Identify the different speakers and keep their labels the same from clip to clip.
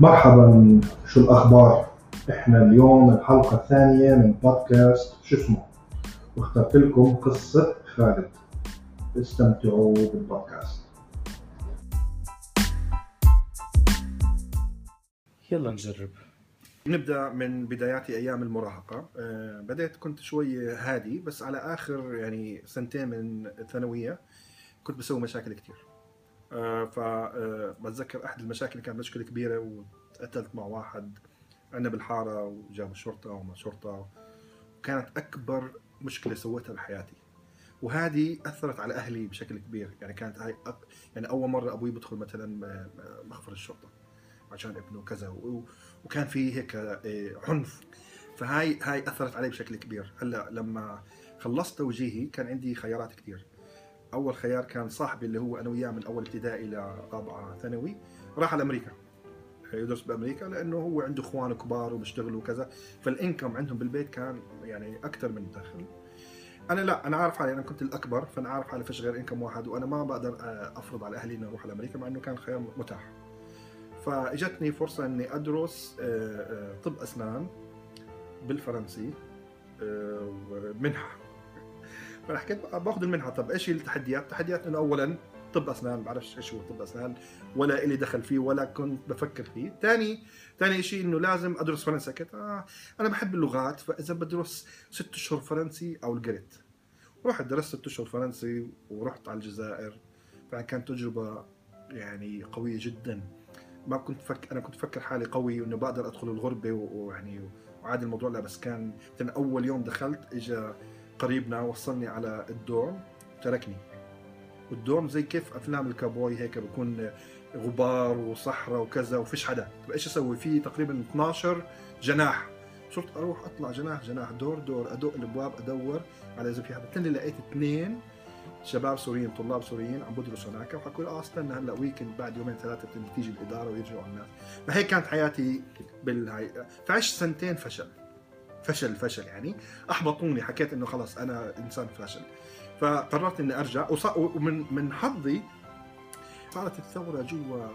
Speaker 1: مرحبا شو الأخبار؟ إحنا اليوم الحلقة الثانية من بودكاست شو اسمه؟ واخترت لكم قصة خالد. استمتعوا بالبودكاست.
Speaker 2: يلا نجرب.
Speaker 3: نبدأ من بداياتي أيام المراهقة. أه بديت كنت شوي هادي بس على آخر يعني سنتين من الثانوية كنت بسوي مشاكل كثير فبتذكر أحد المشاكل اللي كانت مشكلة كبيرة وتقتلت مع واحد. عندنا بالحارة وجابوا الشرطه وما شرطة. وكانت أكبر مشكلة سويتها بحياتي. وهذه أثرت على أهلي بشكل كبير. يعني كانت هاي أك... يعني أول مرة أبوي بدخل مثلا مخفر الشرطة عشان ابنه كذا. و... وكان في هيك عنف. فهاي هاي أثرت علي بشكل كبير. هلأ لما خلصت توجيهي كان عندي خيارات كثير أول خيار كان صاحبي اللي هو أنا وياه من أول ابتدائي لرابعه ثانوي راح على أمريكا يدرس بأمريكا لأنه هو عنده إخوان كبار وبيشتغلوا وكذا فالإنكم عندهم بالبيت كان يعني أكثر من الدخل أنا لا أنا عارف حالي أنا كنت الأكبر فأنا عارف حالي فيش غير إنكم واحد وأنا ما بقدر أفرض على أهلي إني أروح على أمريكا مع إنه كان خيار متاح. فإجتني فرصة إني أدرس طب أسنان بالفرنسي منحة. فانا حكيت باخذ المنحة. طب إيش هي التحديات؟ التحديات إنه اولا طب أسنان بعرفش إيش هو طب أسنان ولا إلي دخل فيه ولا كنت بفكر فيه، ثاني ثاني شيء إنه لازم أدرس فرنسي. كنت آه أنا بحب اللغات فإذا بدرس ست أشهر فرنسي أو الجريت. رحت درست ست أشهر فرنسي ورحت على الجزائر. فكانت تجربة يعني قوية جدا. ما كنت فك أنا كنت فكر حالي قوي وانه بقدر أدخل الغربة ويعني وعادي الموضوع. لا بس كان أول يوم دخلت اجى قريبنا وصلني على الدورم. تركني. والدورم زي كيف أفلام الكابوي هيك بكون غبار وصحراء وكذا وفيش حدا. طيب إيش أسوي؟ في تقريبا 12 جناح. صرت أروح أطلع جناح جناح دور دور أدق الابواب أدور على إذا في حدا. تاني لقيت اثنين شباب سوريين طلاب سوريين عم بدرسوا هناك. وحكوا لي آه استنى هلأ ويكند بعد يومين ثلاثة تيجي الإدارة ويرجعوا الناس. فهيك كانت حياتي بالهاي. فعشت سنتين فشل. فشل فشل يعني. أحبطوني حكيت إنه خلص أنا إنسان فاشل. فقررت إني أرجع. ومن من حظي صارت الثورة جوا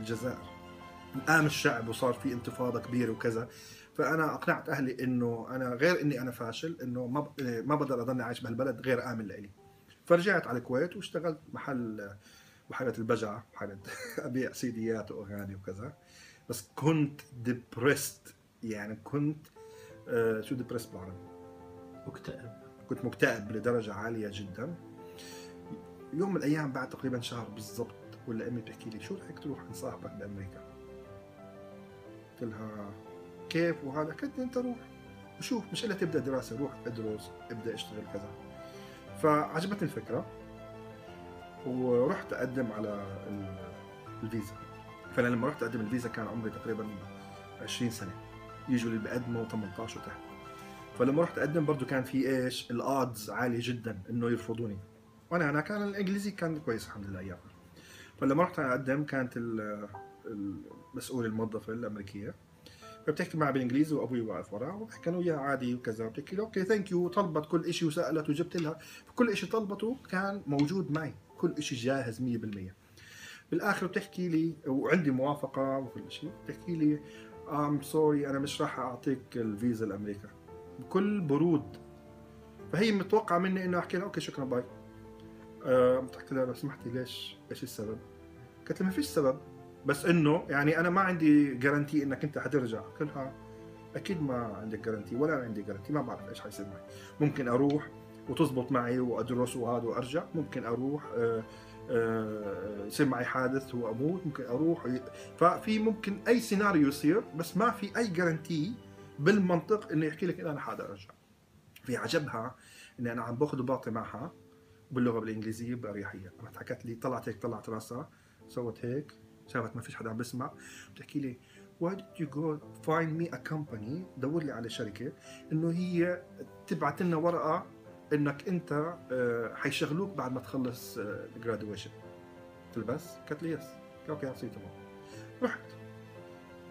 Speaker 3: الجزائر. قام الشعب وصار في انتفاضة كبيرة وكذا. فأنا أقنعت أهلي إنه أنا غير إني أنا فاشل إنه ما ما بقدر أضلني عايش بهالبلد غير آمن لإلي. فرجعت على الكويت واشتغلت محل بحالة البجعة بحالة أبيع سيديات وأغاني وكذا. بس كنت depressed يعني كنت آه شو depressed بالعربي؟
Speaker 2: مكتئب.
Speaker 3: كنت مكتئب لدرجة عالية جدا. يوم من الأيام بعد تقريبا شهر بالضبط ولا أمي بتحكي لي شو رأيك تروح نصاحبك بأمريكا؟ قلت لها كيف وهذا؟ قالت لي أنت روح. وشوف مش إلا تبدأ دراسة روح ادرس ابدأ اشتغل كذا. فعجبتني الفكرة ورحت أقدم على الفيزا. فأنا لما رحت أقدم الفيزا كان عمري تقريبا 20 سنة. يجوا اللي بيقدموا 18 وتحت فلما رحت أقدم برضه كان في إيش الادز عالية جدا إنه يرفضوني. وأنا أنا كان الإنجليزي كان كويس الحمد لله ايامها فلما رحت أقدم كانت المسؤول الموظفة الأمريكية. فبتحكي معها بالإنجليزي وأبوي واقف وراه وبحكي أنا وياها عادي وكذا. بتحكي له okay thank you طلبت كل شيء وسألت وجبت لها. فكل شيء طلبته كان موجود معي. كل شيء جاهز 100% بالآخر بتحكي لي وعندي موافقة وكل شيء بتحكي لي I'm sorry أنا مش راح أعطيك الفيزا لامريكا بكل برود. فهي متوقعة مني إنه أحكي لها okay شكرا bye. أه بتحكي لها لو سمحتي ليش إيش السبب؟ قالت لي ما فيش سبب. بس إنه يعني أنا ما عندي guarantee إنك أنت حترجع. قلت لها أكيد ما عندك guarantee ولا عندي guarantee ما بعرف إيش حيصير معي. ممكن أروح وتزبط معي وأدرس وهذا وأرجع. ممكن أروح يصير معي حادث وأموت ممكن أروح. ففي ممكن أي سيناريو يصير بس ما في أي guarantee بالمنطق انه يحكي لك أنا حدا أرجع. في عجبها إني أنا عم باخذ وبعطي معها باللغة بالإنجليزية بأريحية. قامت حكت لي طلعت هيك طلعت راسها سوت هيك شافت ما فيش حدا عم بسمع بتحكي لي why don't you go find me a company دور لي على شركة إنه هي تبعت لنا ورقة إنك أنت حيشغلوك بعد ما تخلص ال graduation قلت له بس؟ قالت لي yes okay عصير تمام رحت.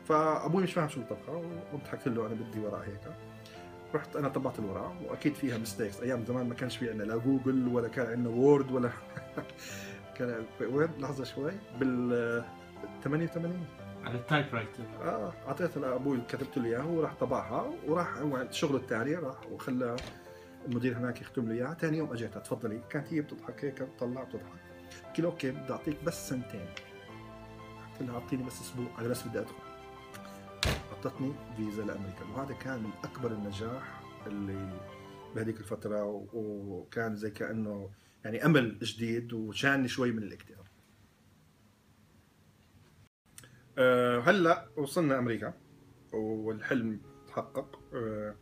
Speaker 3: فأبوي مش فاهم شو الطبخة وقمت حكيت له أنا بدي ورقة هيك. رحت أنا طبعت الورقة وأكيد فيها mistakes أيام زمان ما كانش في عندنا لا جوجل ولا كان عندنا Word ولا كان وين؟ لحظة شوي. بال 88
Speaker 2: على ال typewriter
Speaker 3: آه أعطيتها لأبوي كتبت له إياها وراح طبعها وراح هو شغله الثاني راح وخلى المدير هناك يكتب لي إياها. ثاني يوم أجيتها. تفضلي. كانت هي بتضحك هيك بتطلع بتضحك. قلت له okay بدي أعطيك بس سنتين. قلت لها أعطيني بس أسبوع. أنا بس بدي أدخل. أعطتني فيزا لأمريكا. وهذا كان من أكبر النجاح اللي بهذيك الفترة. وكان زي كأنه يعني أمل جديد وشاني شوي من الاكتئاب. أه هلأ وصلنا أمريكا. والحلم تحقق. أه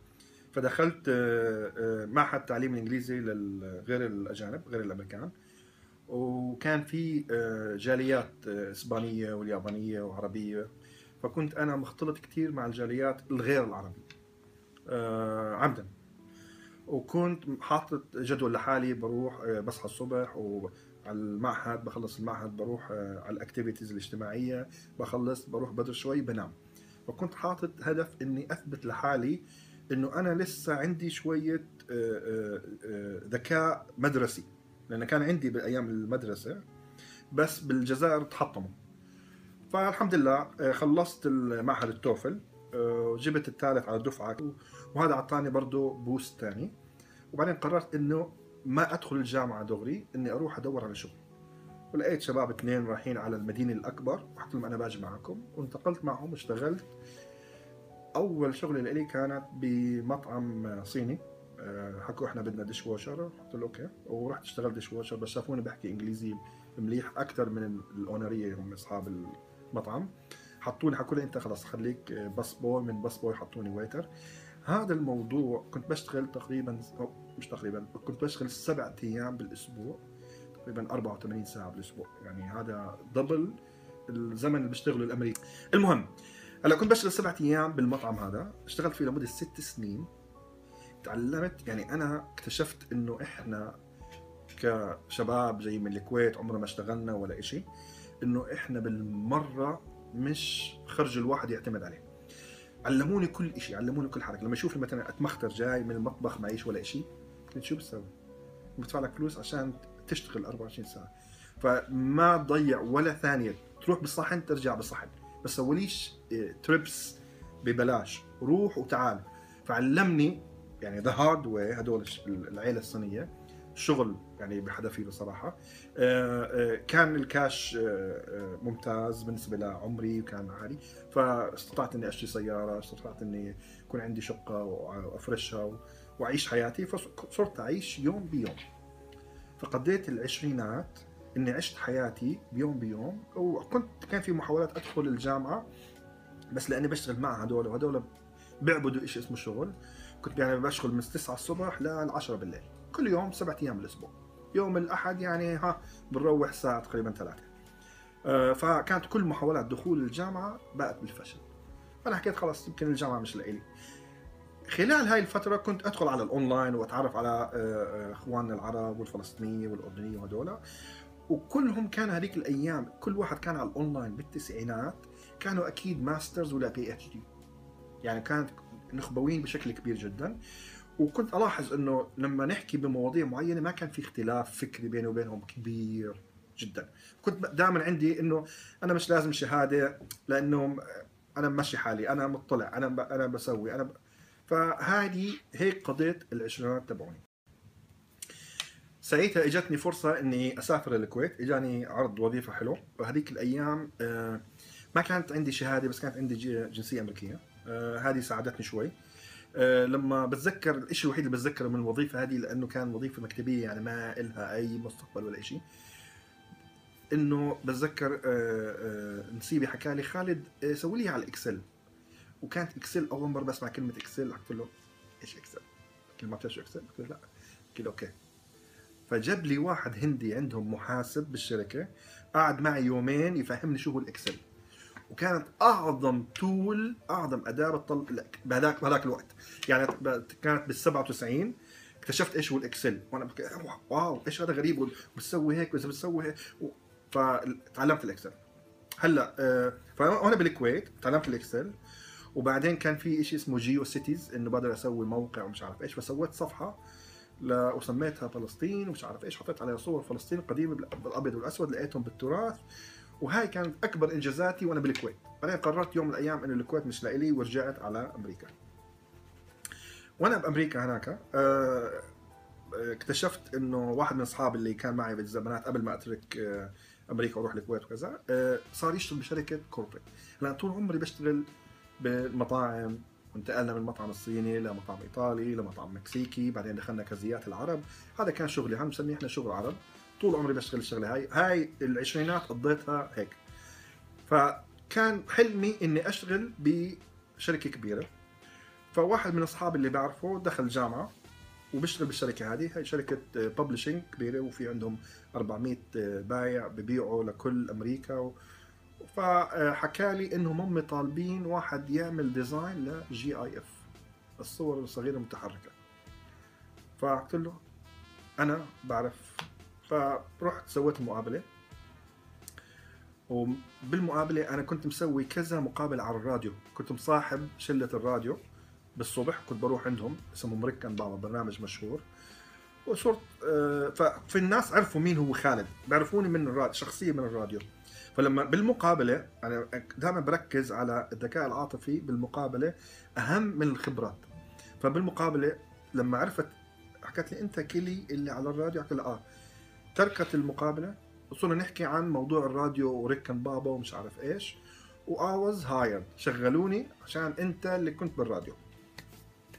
Speaker 3: فدخلت أه أه معهد تعليم الإنجليزي لغير الأجانب غير الأمريكان. وكان في أه جاليات إسبانية واليابانية وعربية. فكنت أنا مختلط كثير مع الجاليات الغير العربية عمدا. وكنت حاطط جدول لحالي بروح بصحى الصبح وعلى المعهد بخلص المعهد بروح على الأكتيفيتيز الاجتماعية بخلص بروح بدرس شوي بنام. فكنت حاطط هدف إني أثبت لحالي إنه أنا لسه عندي شوية آه، آه، آه، ذكاء مدرسي لأن كان عندي بأيام المدرسة بس بالجزائر تحطموا. فالحمد لله خلصت المعهد ال TOEFL وجبت الثالث على الدفعه وهذا أعطاني برضه boost ثاني وبعدين قررت إنه ما أدخل الجامعة دغري إني أروح أدور على شغل. ولقيت شباب اثنين رايحين على المدينة الأكبر قلت لهم أنا باجي معكم. وانتقلت معهم واشتغلت. أول شغلة لي كانت بمطعم صيني. آه، حكوا إحنا بدنا dishwasher قلت له okay. ورحت اشتغلت dishwasher بس شافوني بحكي إنجليزي مليح أكثر من الأونرية هم أصحاب المطعم. حطوني حكوا لي أنت خلاص خليك busboy من busboy حطوني waiter هذا الموضوع كنت بشتغل تقريبا أو مش تقريبا كنت بشتغل سبعة أيام بالأسبوع. تقريبا 84 ساعة بالأسبوع. يعني هذا double الزمن اللي بيشتغله الأمريكي. المهم هلا كنت بشتغل سبعة أيام بالمطعم هذا. اشتغلت فيه لمدة ست سنين. تعلمت يعني أنا اكتشفت إنه إحنا كشباب جاي من الكويت عمرنا ما اشتغلنا ولا إشي إنه إحنا بالمرة مش خرج الواحد يعتمد عليه. علموني كل إشي علموني كل حركة. لما يشوفني مثلا أتمختر جاي من المطبخ معيش ولا إشي قلت شو بتسوي؟ بدفع لك فلوس عشان تشتغل 24 ساعة. فما تضيع ولا ثانية. تروح بالصحن ترجع بالصحن. بس سويليش تريبس ببلاش. روح وتعال. فعلمني يعني the hard way هدول العيلة الصينية. شغل يعني بحذافيره صراحة. آه، آه، كان الكاش آه، ممتاز بالنسبة لعمري وكان عالي. فاستطعت إني أشتري سيارة استطعت إني يكون عندي شقة وأفرشها وأعيش حياتي. فصرت أعيش يوم بيوم. فقضيت العشرينات إني عشت حياتي بيوم بيوم وكنت كان في محاولات أدخل الجامعة بس لأني بشتغل مع هدول وهدول بيعبدوا شيء اسمه شغل. كنت يعني بشتغل من 9 الصبح لل 10 بالليل كل يوم سبعة أيام بالاسبوع يوم الأحد يعني ها بنروح الساعة تقريبا ثلاثة. آه، فكانت كل محاولات دخول الجامعة باءت بالفشل. فانا حكيت خلاص يمكن الجامعة مش لإلي. خلال هاي الفترة كنت أدخل على الأونلاين وأتعرف على آه، آه، إخواننا العرب والفلسطينية والأردنية وهدول. وكلهم كان هذيك الأيام كل واحد كان على الأونلاين بالتسعينات كانوا أكيد masters ولا PhD. يعني كانت نخبويين بشكل كبير جدا. وكنت ألاحظ إنه لما نحكي بمواضيع معينة ما كان في اختلاف فكري بيني وبينهم كبير جدا. كنت دائما عندي إنه أنا مش لازم شهادة لأنه أنا ماشي حالي أنا مطلع أنا ب... أنا بسوي أنا ب... فهذه هيك قضيت العشرينات تبعوني. ساعتها إجتني فرصة إني أسافر الكويت. إجاني عرض وظيفة حلو. وهذيك الأيام آه، ما كانت عندي شهادة بس كانت عندي جنسية أمريكية. آه، هذه ساعدتني شوي. آه، لما بتذكر الشيء الوحيد اللي بتذكره من الوظيفة هذه لأنه كان وظيفة مكتبية يعني ما إلها أي مستقبل ولا شيء إنه بتذكر نسيبي حكى لي خالد سوي لي على ال Excel وكانت Excel أول مرة بسمع كلمة Excel قلت له إيش Excel؟ له ما بتعرف Excel؟ قلت له لا. قلت له okay. فجاب لي واحد هندي عندهم محاسب بالشركة قعد معي يومين يفهمني شو هو ال Excel. وكانت أعظم tool أعظم أداة بتطل بهذاك بهذاك الوقت. يعني كانت بال 97 اكتشفت إيش هو ال Excel. وأنا بك... wow إيش هذا غريب بتسوي هيك وإذا بتسوي هيك. و... فتعلمت ال Excel. هلأ آه، فانا بالكويت تعلمت ال Excel. وبعدين كان في شيء اسمه GeoCities إنه بقدر أسوي موقع ومش عارف إيش. فسويت صفحة. وسميتها فلسطين ومش عارف إيش حطيت عليها صور فلسطين القديمة بال- بالأبيض والأسود لقيتهم بالتراث وهاي كانت أكبر إنجازاتي وأنا بالكويت. بعدين قررت يوم من الأيام إنه الكويت مش لإلي ورجعت على أمريكا. وأنا بأمريكا هناك آه، آه، اكتشفت إنه واحد من أصحابي اللي كان معي بالزمانات قبل ما أترك آه، أمريكا وأروح الكويت وكذا صار يشتغل بشركة كوربريت أنا طول عمري بشتغل بالمطاعم وانتقلنا من المطعم الصيني لمطعم إيطالي لمطعم مكسيكي بعدين دخلنا كازيات العرب. هذا كان شغلي هم بنسميه إحنا شغل عرب. طول عمري بشتغل الشغلة هاي. هاي العشرينات قضيتها هيك. فكان حلمي إني أشتغل بشركة كبيرة. فواحد من أصحابي اللي بعرفه دخل جامعة وبيشتغل بالشركة هذه. هي شركة ببلشنج كبيرة وفي عندهم 400 بايع ببيعوا لكل أمريكا. فحكى لي إنهم هم طالبين واحد يعمل design ل GIF الصور الصغيرة المتحركة. فقلت له أنا بعرف. فرحت سويت المقابله وبالمقابلة أنا كنت مسوي كذا مقابلة على الراديو. كنت مصاحب شلة الراديو بالصبح. كنت بروح عندهم اسمه مركن بابا برنامج مشهور. وصرت آه، ففي الناس عرفوا مين هو خالد. بيعرفوني من الراديو شخصية من الراديو. فلما بالمقابلة أنا دائما بركز على الذكاء العاطفي بالمقابلة أهم من الخبرات. فبالمقابلة لما عرفت حكت لي أنت كيلي اللي على الراديو قلت آه تركت المقابلة وصرنا نحكي عن موضوع الراديو وركن بابا ومش عارف إيش و I was hired شغلوني عشان أنت اللي كنت بالراديو.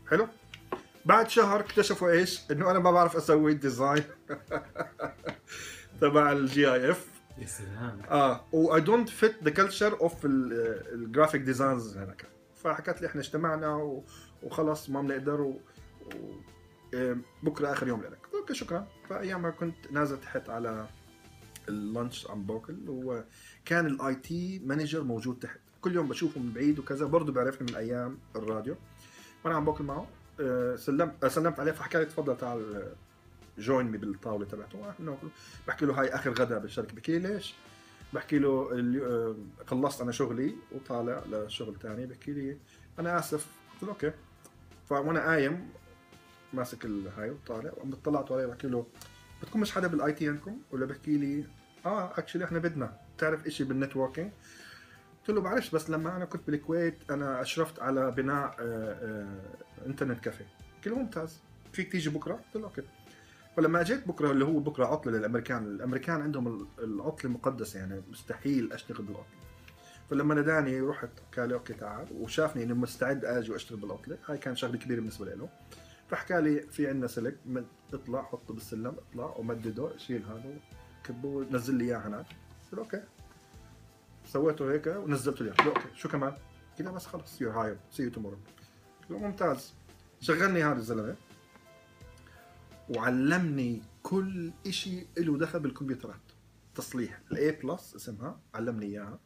Speaker 3: حلو؟ بعد شهر اكتشفوا إيش؟ إنه أنا ما بعرف أسوي ال design تبع ال GIF
Speaker 2: يا سلام.
Speaker 3: آه و I don't fit the culture of ال graphic designers هناك. فحكت لي إحنا اجتمعنا. وخلص ما بنقدر و... و... بكرة آخر يوم لك. okay شكرا. فايامها كنت نازل تحت على ال lunch عم باكل وكان ال IT manager موجود تحت. كل يوم بشوفه من بعيد وكذا برضه بيعرفني من أيام الراديو. وأنا عم باكل معه. آه، سلمت سلمت عليه فحكى لي تفضل تعال join me بالطاولة تبعته. إنه بحكي له هاي آخر غدا بالشركة بحكي لي ليش؟ بحكي له آه، خلصت أنا شغلي وطالع لشغل تاني بحكي لي أنا آسف. قلت له okay. فوأنا قايم ماسك الهاي وطالع وعم طلعت عليه بحكي له بدكم مش حدا بال IT عندكم؟ ولا بحكي لي آه actually إحنا بدنا. تعرف إشي بال networking؟ قلت له بعرفش بس لما أنا كنت بالكويت أنا أشرفت على بناء آه، آه، internet café. قلت له ممتاز. فيك تيجي بكرة؟ قلت له okay. فلما اجيت بكرة اللي هو بكرة عطلة للأمريكان الأمريكان عندهم ال- العطلة مقدسه يعني مستحيل أشتغل بالعطلة. فلما ناداني رحت قال لي okay تعال وشافني إني مستعد أجي وأشتغل بالعطلة. هاي كان شغلة كبيرة بالنسبة له. فحكى لي في عندنا سلك اطلع حطه بالسلم اطلع ومدده شيل هذا كبه ونزل لي إياه هناك. قلت له okay. سويته هيك ونزلته لي. قلت له okay شو كمان؟ كذا بس خلص you're hired see you tomorrow قلت له ممتاز. شغلني هذا الزلمة. وعلمني كل شيء له دخل بالكمبيوترات. تصليح الاي بلس اسمها علمني إياها.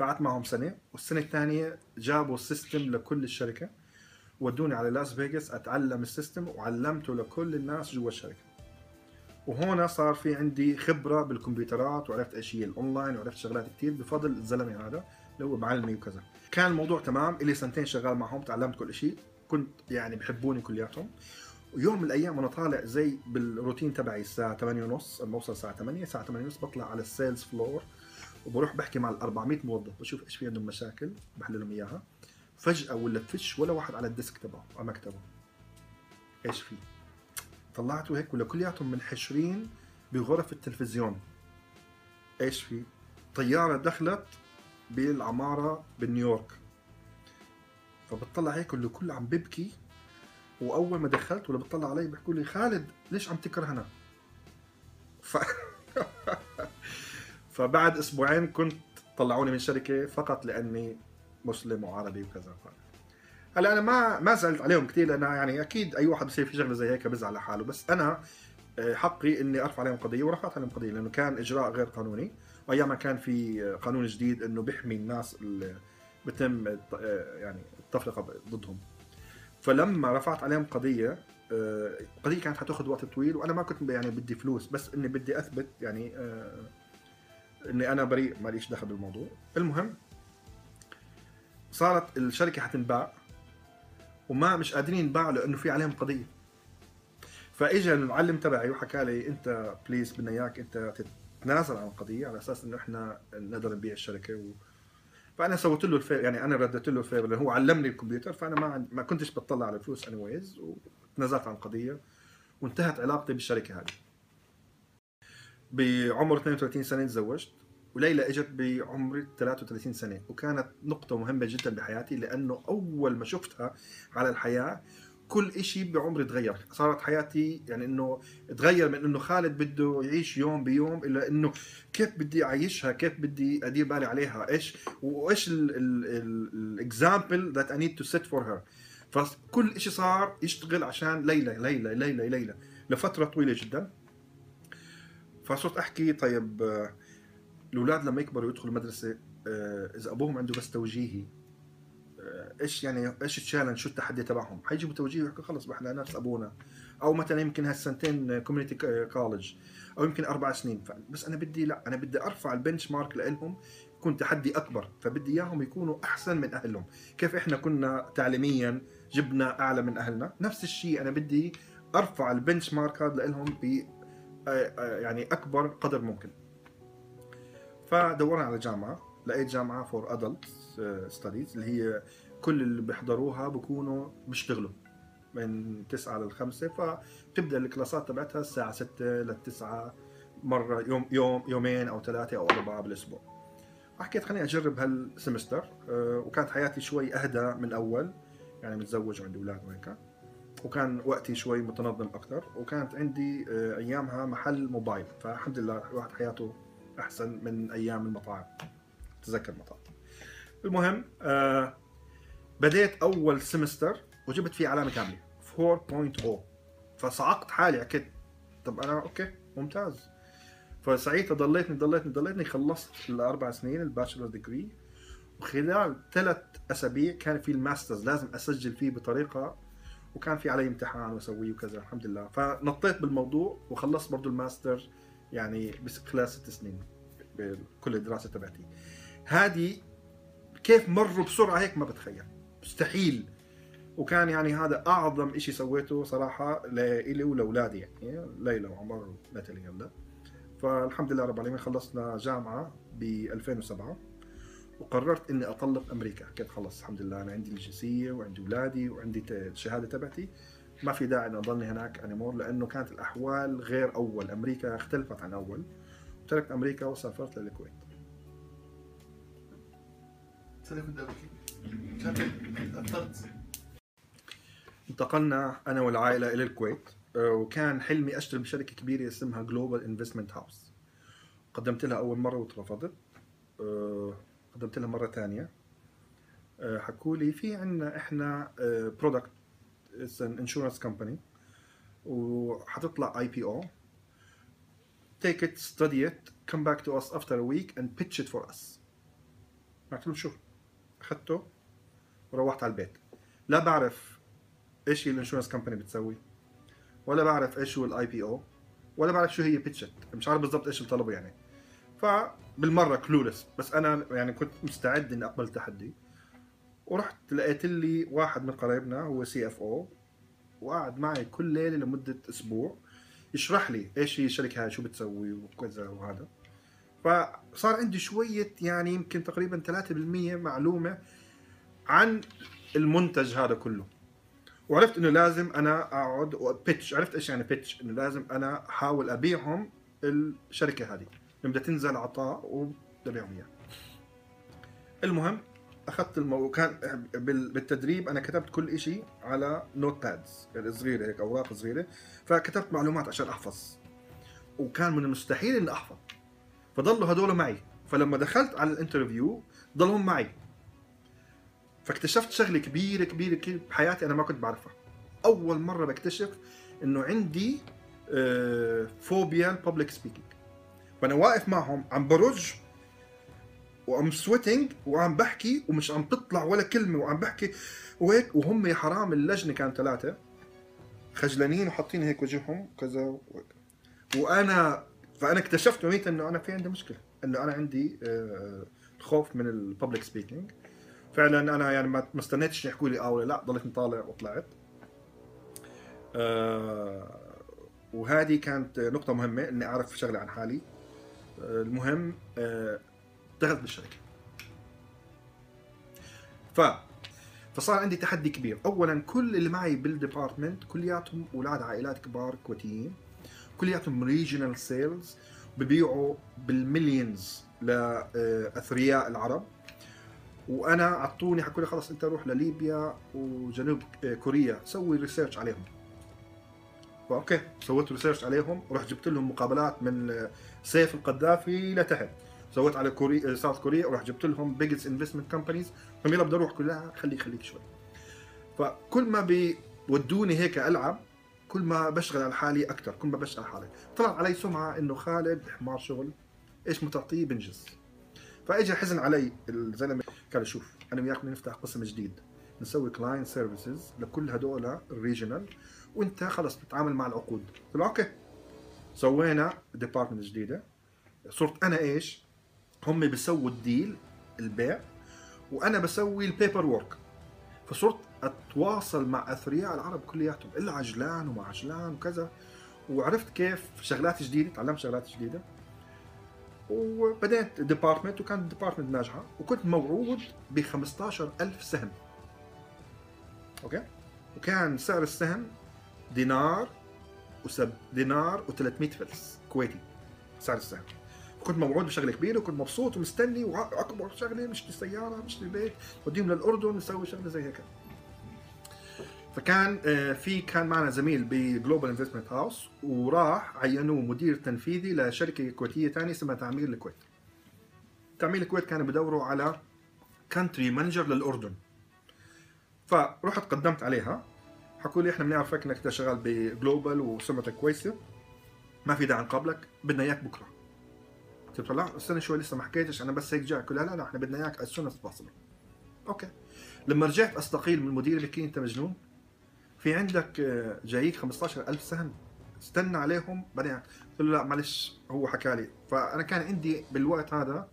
Speaker 3: قعدت معهم سنة والسنة الثانية جابوا system لكل الشركة. ودوني على لاس فيغاس أتعلم ال system وعلمته لكل الناس جوا الشركة. وهون صار في عندي خبرة بالكمبيوترات وعرفت إيش هي الاونلاين وعرفت شغلات كثير بفضل الزلمه هذا اللي هو معلمي وكذا. كان الموضوع تمام إلي سنتين شغال معهم تعلمت كل شيء كنت يعني بحبوني كلياتهم. ويوم من الأيام وأنا طالع زي بالروتين تبعي الساعة 8 ونص لما اوصل الساعة 8 الساعة 8 ونص بطلع على ال sales floor وبروح بحكي مع ال 400 موظف بشوف إيش في عندهم مشاكل بحل لهم إياها. فجأة ولا فيش ولا واحد على ال desk تبعه على مكتبه. إيش في؟ طلعته هيك ولا كلياتهم منحشرين بغرف التلفزيون. إيش في؟ طيارة دخلت بالعمارة بنيويورك. فبطلع هيك اللي كله عم ببكي وأول ما دخلت ولا بطلع علي بيحكوا لي خالد ليش عم تكرهنا ف... فبعد أسبوعين كنت طلعوني من شركة فقط لأني مسلم وعربي وكذا. هلا أنا ما ما زعلت عليهم كثير لأن يعني أكيد أي واحد بصير في شغلة زي هيك بزعل لحاله بس أنا آه، حقي إني أرفع عليهم قضية ورفعت عليهم قضية لأنه كان إجراء غير قانوني. وايامها كان في آه، قانون جديد إنه بيحمي الناس اللي بتم آه، يعني التفرقة ضدهم. فلما رفعت عليهم قضية آه، القضية كانت حتاخذ وقت طويل وأنا ما كنت يعني بدي فلوس بس إني بدي أثبت يعني آه، إني أنا بريء ماليش دخل بالموضوع. المهم صارت الشركة حتنباع وما مش قادرين ينباعوا لأنه في عليهم قضية. فاجى المعلم تبعي وحكى لي أنت please بدنا إياك أنت تت- تنازل عن القضية على أساس إنه إحنا نقدر نبيع الشركة و... فأنا سويت له ال favor يعني أنا رديت له ال favor هو علمني الكمبيوتر فأنا ما. ما كنتش بطلع على الفلوس anyways وتنازلت عن القضية وانتهت علاقتي بالشركة هذه بعمر 32 سنة تزوجت وليلى إجت بعمر 33 سنة وكانت نقطة مهمة جدا بحياتي لأنه أول ما شفتها على الحياة كل إشي بعمري تغير. صارت حياتي يعني إنه تغير من إنه خالد بده يعيش يوم بيوم إلى إنه كيف بدي أعيشها كيف بدي أدير بالي عليها إيش وإيش ال example that I need to set for her فكل شيء صار يشتغل عشان ليلى ليلى ليلى ليلى. لفترة طويلة جدا. فصرت أحكي طيب آه، الأولاد لما يكبروا يدخلوا المدرسة آه، إذا أبوهم عنده بس توجيهي إيش يعني إيش ال challenge شو التحدي تبعهم؟ حيجيبوا توجيه ويحكوا خلص إحنا نفس أبونا. أو مثلا يمكن هالسنتين community college أو يمكن أربع سنين. بس أنا بدي لا أنا بدي أرفع ال benchmark لهم يكون تحدي أكبر. فبدي إياهم يكونوا أحسن من أهلهم. كيف إحنا كنا تعليميا جبنا أعلى من أهلنا؟ نفس الشيء أنا بدي أرفع ال benchmark هذا لهم ب يعني أكبر قدر ممكن. فدورنا على جامعة. لقيت جامعة؟ for adult studies اللي هي كل اللي بيحضروها بكونوا بيشتغلوا من 9 ل 5 فبتبدأ ال classات تبعتها الساعة 6 ل 9 مرة يوم يوم يومين أو ثلاثة أو أربعة بالأسبوع. حكيت خليني أجرب هال semester آه، وكانت حياتي شوي أهدى من اول يعني متزوج وعندي أولاد وهيك. وكان وقتي شوي متنظم أكثر وكانت عندي آه، أيامها محل موبايل فالحمد لله الواحد حياته أحسن من أيام المطاعم. تذكر مطاعم المهم آه بديت أول semester وجبت فيه علامة كاملة 4.0 فصعقت حالي حكيت طب أنا okay ممتاز. فساعتها ضليتني ضليتني ضليتني خلصت الأربع سنين ال bachelor degree وخلال ثلاث أسابيع كان في ال master's لازم أسجل فيه بطريقة وكان في علي امتحان وأسويه وكذا الحمد لله. فنطيت بالموضوع وخلصت برضه الماستر يعني بس خلال ست سنين بكل الدراسة تبعتي. هذه كيف مروا بسرعة هيك ما بتخيل. مستحيل. وكان يعني هذا أعظم شيء سويته صراحة لإلي ولأولادي يعني. ليلى وعمر وناتالي هلا فالحمد لله رب العالمين خلصنا جامعة ب 2007 وقررت إني أطلق أمريكا. حكيت خلص؟ الحمد لله أنا عندي الجنسية وعندي أولادي وعندي الشهادة تبعتي. ما في داعي إني أضلني هناك anymore لأنه كانت الأحوال غير أول. أمريكا اختلفت عن أول. تركت أمريكا وسافرت للكويت. انتقلنا أنا والعائلة إلى الكويت آه، وكان حلمي اشتغل بشركة كبيرة اسمها Global Investment House قدمت لها أول مرة وترفضت. آه، قدمت لها مرة ثانية. آه، حكوا لي في عندنا إحنا product an insurance company وحتطلع IPO take it study it come back to us after a week and pitch it for us. قلت له شوف اخذته وروحت على البيت. لا بعرف إيش هي ال insurance company بتسوي ولا بعرف إيش هو ال IPO ولا بعرف شو هي pitch مش عارف بالضبط إيش الطلب يعني. فبالمره clueless بس أنا يعني كنت مستعد إني أقبل التحدي. ورحت لقيت لي واحد من قرايبنا هو CFO وقعد معي كل ليلة لمدة أسبوع يشرح لي إيش هي الشركة هاي شو بتسوي وكذا وهذا. فصار عندي شوية يعني يمكن تقريبا 3% معلومة عن المنتج هذا كله. وعرفت إنه لازم أنا أقعد و pitch عرفت إيش يعني pitch إنه لازم أنا أحاول أبيعهم الشركة هذه. بدها تنزل عطاء وببيعهم اياه المهم أخذت المو... كان بالتدريب أنا كتبت كل شيء على notepads يعني صغيرة هيك أوراق صغيرة. فكتبت معلومات عشان أحفظ. وكان من المستحيل إني أحفظ. فضلوا هدول معي. فلما دخلت على ال interview ضلهم معي. فاكتشفت شغلة كبيره كبيرة كبيرة بحياتي أنا ما كنت بعرفها. أول مرة بكتشف إنه عندي فوبيا ال public speaking فأنا واقف معهم عم برج وعم sweating وعم بحكي ومش عم تطلع ولا كلمة وعم بحكي وهيك. وهم يا حرام اللجنة كان ثلاثة خجلانين وحاطين هيك وجههم كذا وأنا فأنا اكتشفت يوميتها إنه أنا في عندي مشكلة إنه أنا عندي آه، خوف من ال public speaking فعلا أنا يعني ما استنيتش يحكوا لي آه ولا لا ضليت طالع وطلعت. آه، وهذه كانت نقطة مهمة إني أعرف شغلة عن حالي. آه، المهم دخلت بالشركة. ف فصار عندي تحدي كبير. اولا كل اللي معي بال department كلياتهم أولاد عائلات كبار كويتيين. كلياتهم regional sales ببيعوا بال millions لأثرياء العرب. وأنا أعطوني حكوا لي خلص أنت روح لليبيا وجنوب كوريا. سوي research عليهم. ف okay سويت research عليهم. ورحت جبت لهم مقابلات من سيف القذافي لتحت. سويت على كوريا South Korea ورحت جبت لهم biggest investment companies يلا بدي أروح كلها. خليك خليك شوي. فكل ما بيودوني هيك ألعب كل ما بشغل على حالي أكثر كل ما بشغل على حالي. طلع علي سمعة إنه خالد حمار شغل. إيش ما تعطيه؟ بنجز. فاجى حزن علي الزلمة قال شوف أنا وياك بدنا نفتح قسم جديد. نسوي client services لكل هدول ال regional وأنت خلص بتتعامل مع العقود. قلت له okay. سوينا department جديدة. صرت أنا إيش؟ هم بيسووا ال deal البيع وأنا بسوي ال paperwork فصرت أتواصل مع أثرياء العرب كلياتهم إلا عجلان وما عجلان وكذا. وعرفت كيف شغلات جديدة تعلمت شغلات جديدة. وبدأت department وكانت department ناجحة. وكنت موعود ب 15000 سهم. okay؟ وكان سعر السهم دينار وسب دينار و300 فلس كويتي سعر السهم. كنت موعود بشغلة كبيرة وكنت مبسوط ومستني وأكبر شغلة نشتري سيارة نشتري بيت وديهم للأردن نسوي شغلة زي هيك. فكان آه، في كان معنا زميل ب Global Investment House وراح عينوه مدير تنفيذي لشركة كويتية ثانية اسمها تعمير الكويت. تعمير الكويت كانوا بدوروا على country manager للأردن. فرحت قدمت عليها. حكوا لي إحنا بنعرفك إنك شغال ب Global وسمعتك كويسة. ما في داعي نقابلك بدنا إياك بكرة. قلت له لا استنى شوي لسه ما حكيتش أنا بس هيك جاي. لا لا لا إحنا بدنا إياك soon as okay. لما رجعت أستقيل من المدير بحكي أنت مجنون. في عندك آه، جايك 15000 سهم استنى عليهم بعدين قلت له لا معلش هو حكى لي. فأنا كان عندي بالوقت هذا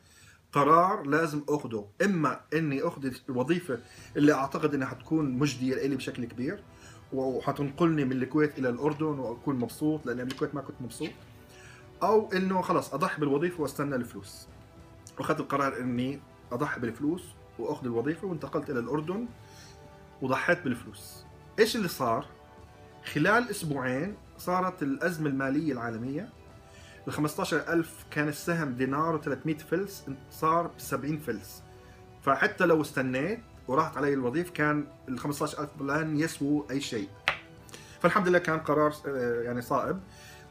Speaker 3: قرار لازم اخذه إما إني أخذ الوظيفة اللي أعتقد إنها حتكون مجدية لي بشكل كبير وحتنقلني من الكويت إلى الأردن وأكون مبسوط لأن بالكويت ما كنت مبسوط. أو إنه خلص أضحي بالوظيفة وأستنى الفلوس. وأخذت القرار إني أضحي بالفلوس وأخذ الوظيفة وانتقلت إلى الأردن وضحيت بالفلوس. إيش اللي صار؟ خلال أسبوعين صارت الأزمة المالية العالمية. ال 15000 كان السهم دينار و300 فلس صار ب 70 فلس. فحتى لو استنيت وراحت علي الوظيفة كان ال 15000 لن يسووا أي شيء. فالحمد لله كان قرار آه، يعني صائب.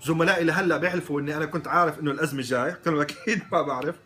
Speaker 3: زملائي لهلأ بيحلفوا إني أنا كنت عارف إنه الأزمة جاي قلت لهم أكيد ما بعرف.